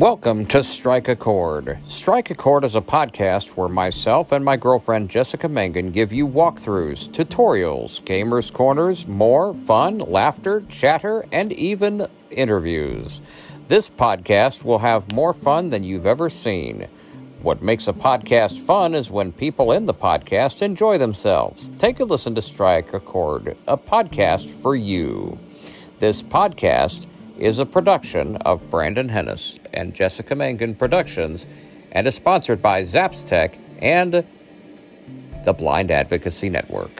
Welcome to Strike a Chord. Strike a Chord is a podcast where myself and my girlfriend Jessica Mangan give you walkthroughs, tutorials, gamers' corners, more fun, laughter, chatter, and even interviews. This podcast will have more fun than you've ever seen. What makes a podcast fun is when people in the podcast enjoy themselves. Take a listen to Strike a Chord, a podcast for you. This podcast is a production of Brandon Hennis and Jessica Mangan Productions and is sponsored by Zaps Tech and the Blind Advocacy Network.